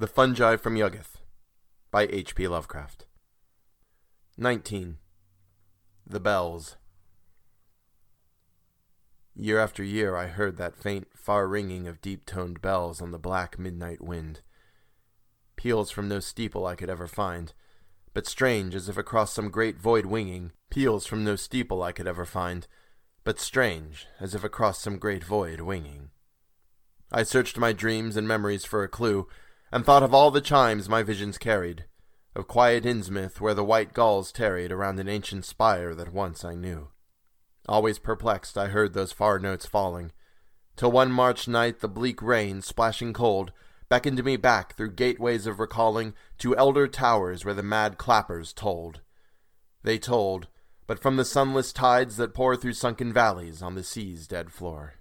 The Fungi from Yuggoth by H.P. Lovecraft. 19. The Bells. Year after year I heard that faint, far ringing of deep toned bells on the black midnight wind. Peals from no steeple I could ever find, but strange as if across some great void winging, peals from no steeple I could ever find, but strange as if across some great void winging. I searched my dreams and memories for a clue and thought of all the chimes my visions carried, of quiet Innsmouth where the white gulls tarried around an ancient spire that once I knew. Always perplexed, I heard those far notes falling, till one March night the bleak rain, splashing cold, beckoned me back through gateways of recalling to elder towers where the mad clappers tolled. They tolled, but from the sunless tides that pour through sunken valleys on the sea's dead floor.